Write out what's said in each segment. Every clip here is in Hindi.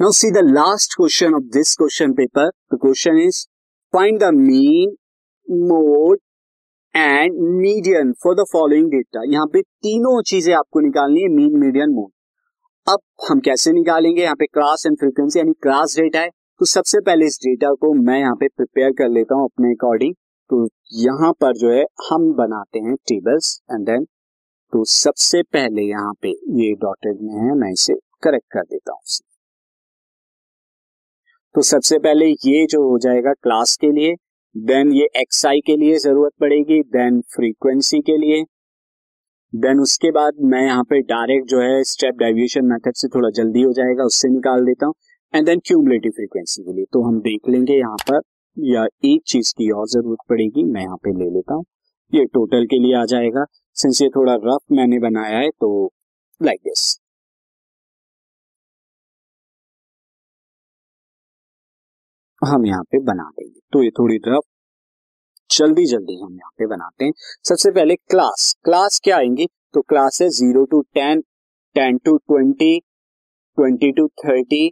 Now see the last question of this question paper. The question is find the mean, mode and median for the following data यहाँ पे तीनों चीज़ें आपको निकालनी है मीन मीडियन मोड अब हम कैसे निकालेंगे? यहाँ पे क्लास एंड फ्रीक्वेंसी यानी क्लास डेटा है। तो सबसे पहले इस डेटा को मैं यहाँ पे प्रिपेयर कर लेता हूँ अपने अकॉर्डिंग तो यहाँ पर जो है हम बनाते हैं टेबल्स एंड देन तो सबसे पहले यहाँ पे ये डॉटेड में है मैं इसे करेक्ट कर देता हूँ। तो सबसे पहले ये जो हो जाएगा क्लास के लिए देन ये एक्स आई के लिए ज़रूरत पड़ेगी देन फ्रीक्वेंसी के लिए देन उसके बाद मैं यहाँ पे डायरेक्ट जो है स्टेप डेविएशन मेथड से थोड़ा जल्दी हो जाएगा, उससे निकाल देता हूँ एंड देन क्यूमुलेटिव फ्रीक्वेंसी के लिए। तो हम देख लेंगे यहाँ पर, या एक चीज़ की और ज़रूरत पड़ेगी, मैं यहाँ पे ले लेता हूँ। ये टोटल के लिए आ जाएगा। सिंस ये थोड़ा रफ मैंने बनाया है तो लाइक like दिस हम यहाँ पे बना देंगे। तो ये थोड़ी रफ जल्दी जल्दी हम यहाँ पे बनाते हैं। सबसे पहले क्लास क्लास क्या आएँगी? तो क्लास है zero to ten ten to twenty twenty to thirty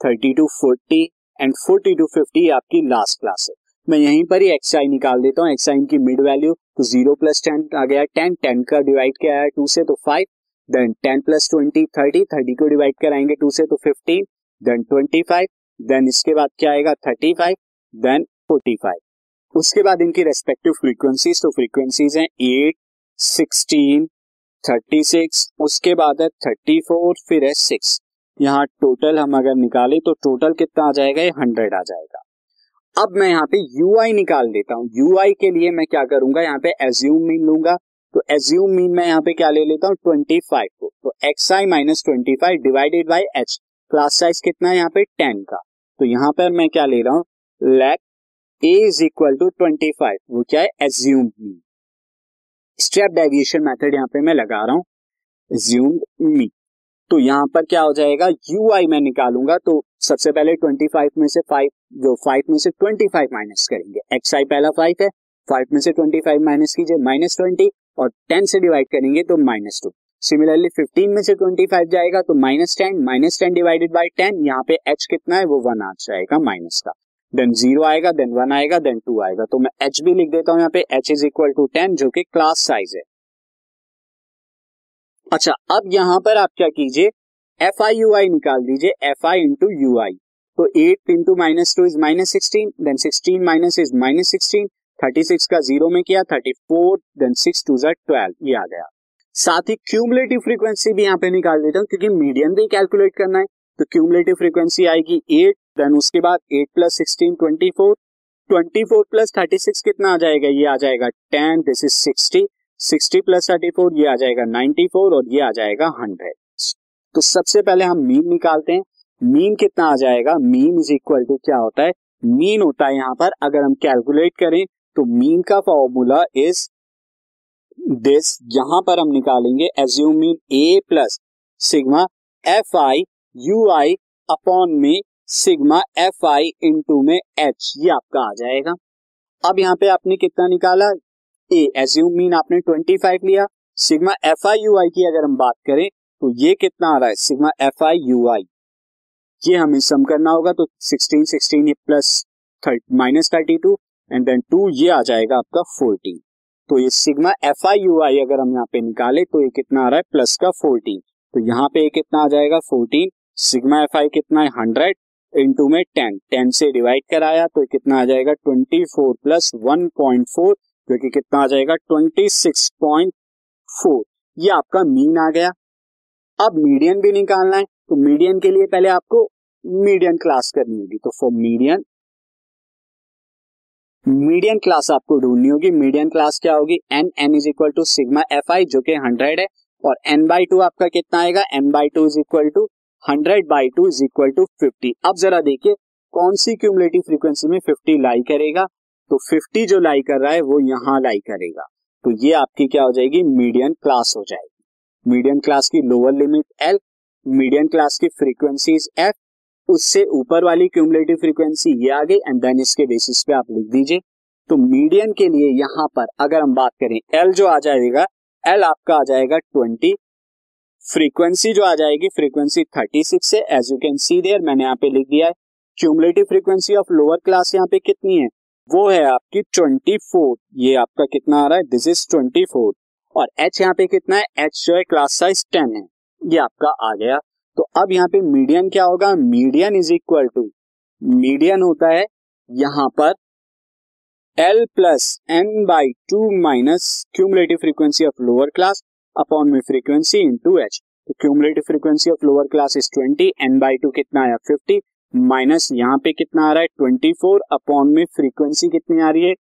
thirty to forty and forty to fifty आपकी लास्ट क्लास है। मैं यहीं पर ही एक्स आई निकाल देता हूँ। एक्स आई की मिड वैल्यू तो ज़ीरो प्लस टेन आ गया टेन टेन का डिवाइड किया है टू से तो five then ten plus twenty thirty thirty को डिवाइड कराएँगे टू से तो fifteen then twenty five then इसके बाद क्या आएगा? Thirty five then forty five उसके बाद इनकी रेस्पेक्टिव फ्रीक्वेंसीज तो फ्रीक्वेंसीज हैं एट सिक्सटीन थर्टी सिक्स उसके बाद है थर्टी फोर फिर है सिक्स यहाँ टोटल हम अगर निकाले तो टोटल कितना आ जाएगा? ये हंड्रेड आ जाएगा. अब मैं यहाँ पे यू आई निकाल देता हूँ. यू आई के लिए मैं क्या करूँगा? यहाँ पे एज्यूम मीन लूँगा. तो एज्यूम मीन मैं यहाँ पे क्या ले लेता हूँ? ट्वेंटी फाइव को. तो x i minus twenty five divided by h class size कितना है? यहाँ पे टेन का. तो यहाँ पर मैं क्या ले रहा हूँ? Let a is equal to twenty five वो क्या है assumed mean step deviation method यहाँ पे मैं लगा रहा हूँ एज्यूम मी तो यहाँ पर क्या हो जाएगा? यू आई मैं निकालूँगा तो सबसे पहले ट्वेंटी फाइव में से फाइव जो फाइव में से ट्वेंटी फाइव माइनस करेंगे। एक्स आई पहला फाइव है फाइव में से ट्वेंटी फाइव माइनस कीजिए माइनस ट्वेंटी और टेन से डिवाइड करेंगे तो माइनस टू सिमिलरली 15 में से 25 जाएगा तो minus ten minus ten divided by ten यहाँ पे एच कितना है? वो वन आ जाएगा माइनस का। देन ज़ीरो आएगा देन वन आएगा देन टू आएगा। तो मैं एच भी लिख देता हूँ यहाँ पे H is equal to ten जो कि क्लास साइज़ है। अच्छा अब यहाँ पर आप क्या कीजिए? एफ़ आई यू आई निकाल दीजिए F I into U I तो eight into minus two is minus sixteen then sixteen minus is minus sixteen thirty six का ज़ीरो में किया thirty four then six two जै ट्वेल्व ये आ गया। साथ ही क्यूमुलेटिव फ्रीक्वेंसी भी यहाँ पे निकाल देता हूँ, क्योंकि मीडियम भी कैलकुलेट करना है। तो क्यूमुलेटिव फ्रीक्वेंसी आएगी एट देन उसके बाद eight plus sixteen twenty four twenty four plus thirty six कितना आ जाएगा? ये आ जाएगा ten this is sixty sixty plus thirty four ये आ जाएगा नाइनटी फोर और ये आ जाएगा हंड्रेड तो सबसे पहले हम मीन निकालते हैं। मीन कितना आ जाएगा? मीन इज़ इक्वल टू क्या होता है? मीन होता है यहाँ पर, अगर हम कैलकुलेट करें तो मीन का फॉर्मूला इज़ दिस यहाँ पर हम निकालेंगे assuming A plus sigma F I U I upon में सिग्मा एफ़ आई इंटू में एच ये आपका आ जाएगा। अब यहाँ पे आपने कितना निकाला? ए एज्यूम मीन आपने 25 लिया। Sigma F I U I की अगर हम बात करें तो ये कितना आ रहा है? Sigma F I U I ये हमें सम करना होगा तो 16 16 plus minus thirty two and then two ये आ जाएगा आपका 14 तो ये sigma F I U I अगर हम यहाँ पे निकाले तो ये कितना आ रहा है? प्लस का फोर्टीन तो यहाँ पे ये कितना आ जाएगा? फोर्टीन सिग्मा एफ़ आई कितना है? हंड्रेड इंटू में टेन टेन से डिवाइड कराया तो कितना आ जाएगा? Twenty four plus one point four जो कि कितना आ जाएगा? ट्वेंटी सिक्स पॉइंट फोर ये आपका मीन आ गया। अब मीडियन भी निकालना है तो मीडियन के लिए पहले आपको मीडियन क्लास करनी होगी। तो फॉर मीडियन मीडियन क्लास आपको ढूंढनी होगी। मीडियम क्लास क्या होगी? N N is equal to sigma F I जो कि हंड्रेड है। और एन बाई टू आपका कितना आएगा? N by two is equal to hundred by two is equal to fifty अब जरा देखिए, कौन सी क्यूमुलेटिव फ्रीक्वेंसी में फिफ्टी लाई करेगा? तो फिफ्टी जो लाई कर रहा है, वो यहाँ लाई करेगा। तो ये आपकी क्या हो जाएगी? मीडियम क्लास हो जाएगी। मीडियम क्लास की lower limit L medium class की फ्रीक्वेंसीज एफ़ उससे ऊपर वाली क्यूमुलेटिव फ्रीक्वेंसी ये आ गई एंड देन इसके बेसिस पे आप लिख दीजिए। तो मीडियन के लिए यहाँ पर अगर हम बात करें एल जो आ जाएगा एल आपका आ जाएगा ट्वेंटी फ्रीक्वेंसी जो आ जाएगी फ्रीक्वेंसी थर्टी सिक्स है as you can see there मैंने यहाँ पे लिख दिया है। Cumulative frequency of lower class यहाँ पे कितनी है? वो है आपकी 24 ये आपका कितना आ रहा है? दिस इज़ 24 और एच यहाँ पे कितना है? एच जो है क्लास साइज़ टेन है। ये आपका आ गया। तो अब यहाँ पे मीडियन क्या होगा? Median is equal to median होता है यहाँ पर L plus N by two minus cumulative frequency of lower class upon में फ्रीक्वेंसी इन टू एच तो cumulative frequency of lower class is twenty N by two कितना आया फिफ्टी माइनस यहाँ पे कितना आ रहा है? ट्वेंटी फोर अपॉन में फ्रीक्वेंसी कितनी आ रही है?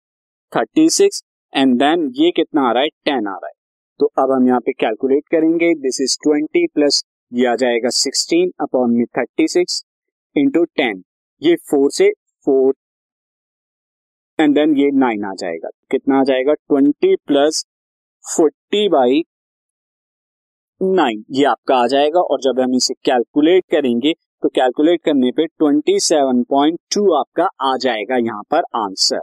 थर्टी सिक्स एंड देन ये कितना आ रहा है? टेन आ रहा है। तो अब हम यहाँ पे कैलकुलेट करेंगे दिस इज़ ट्वेंटी प्लस ये आ जाएगा सिक्सटीन अपॉन में थर्टी सिक्स इंटू टेन ये फोर से फोर एंड देन ये नाइन आ जाएगा। कितना आ जाएगा? Twenty plus forty by nine ये आपका आ जाएगा और जब हम इसे कैलकुलेट करेंगे तो कैलकुलेट करने पे ट्वेंटी सेवन पॉइंट टू आपका आ जाएगा यहाँ पर आंसर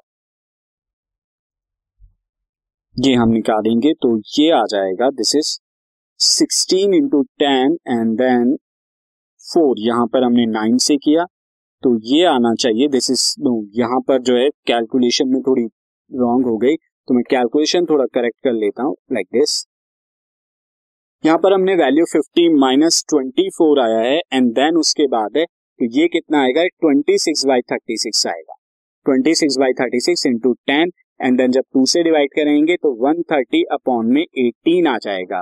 ये हम निकालेंगे तो ये आ जाएगा. This is sixteen into ten and then four. यहाँ पर हमने नाइन से किया। तो ये आना चाहिए। दिस इज़ नो यहाँ पर जो है कैलकुलेशन में थोड़ी रॉन्ग हो गई। तो मैं कैलकुलेशन थोड़ा करेक्ट कर लेता हूँ लाइक दिस यहाँ पर हमने वैल्यू 50 माइनस ट्वेंटी फोर आया है एंड देन उसके बाद है तो ये कितना आएगा? 26 सिक्स बाई थर्टी सिक्स आएगा। 26 six by thirty six into ten and then जब टू से डिवाइड करेंगे तो वन थर्टी अपॉन में 18 आ जाएगा।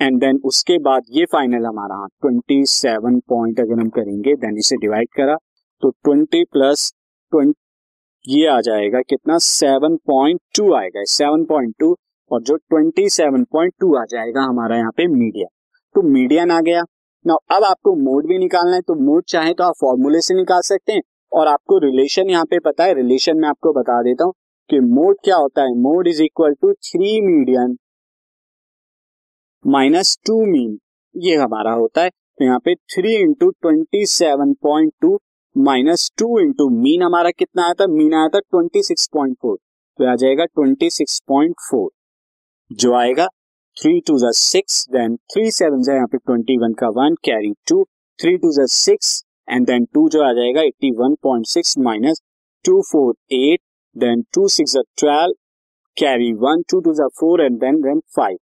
एंड देन उसके बाद ये फाइनल हमारा 27 पॉइंट अगर हम करेंगे देन इसे डिवाइड करा तो ट्वेंटी प्लस ट्वेंटी ये आ जाएगा कितना? सेवन पॉइंट टू आएगा सेवन पॉइंट टू और जो ट्वेंटी सेवन पॉइंट टू आ जाएगा हमारा यहाँ पे मीडियन तो मीडियन आ गया। ना अब आपको मोड भी निकालना है तो मोड चाहे तो आप फॉर्मूले से निकाल सकते हैं, और आपको रिलेशन यहाँ पे पता है रिलेशन में आपको बता देता हूँ कि मोड क्या होता है? Mode is equal to three median minus two mean, ये हमारा होता है। तो यहाँ पे three into twenty seven point two minus two into mean हमारा कितना आया था? मीन आया था ट्वेंटी सिक्स पॉइंट फोर तो आ जाएगा ट्वेंटी सिक्स पॉइंट फोर जो आएगा थ्री टू जो सिक्स देन थ्री सेवन जो यहाँ पे ट्वेंटी वन का one carry two three two जो सिक्स एंड देन टू जो आ जाएगा eighty one point six minus two four eight then two six twelve carry one two two जो four and then then five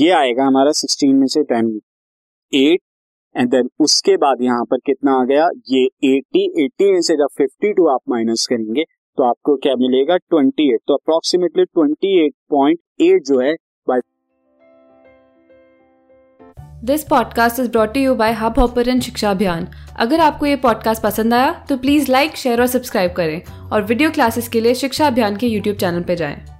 ये आएगा हमारा सिक्सटीन में से टेन एट एंड देन उसके बाद यहाँ पर कितना आ गया? ये 80 80 में से जब 52 आप माइनस करेंगे तो आपको क्या मिलेगा? 28 तो अप्रोक्सीमेटली 28.8 जो है by this podcast is brought you by Hubhopper Shiksha Abhiyan अगर आपको ये पॉडकास्ट पसंद आया तो प्लीज़ लाइक शेयर और सब्सक्राइब करें। और वीडियो क्लासेस के लिए शिक्षा अभियान के यूट्यूब चैनल पर जाएँ।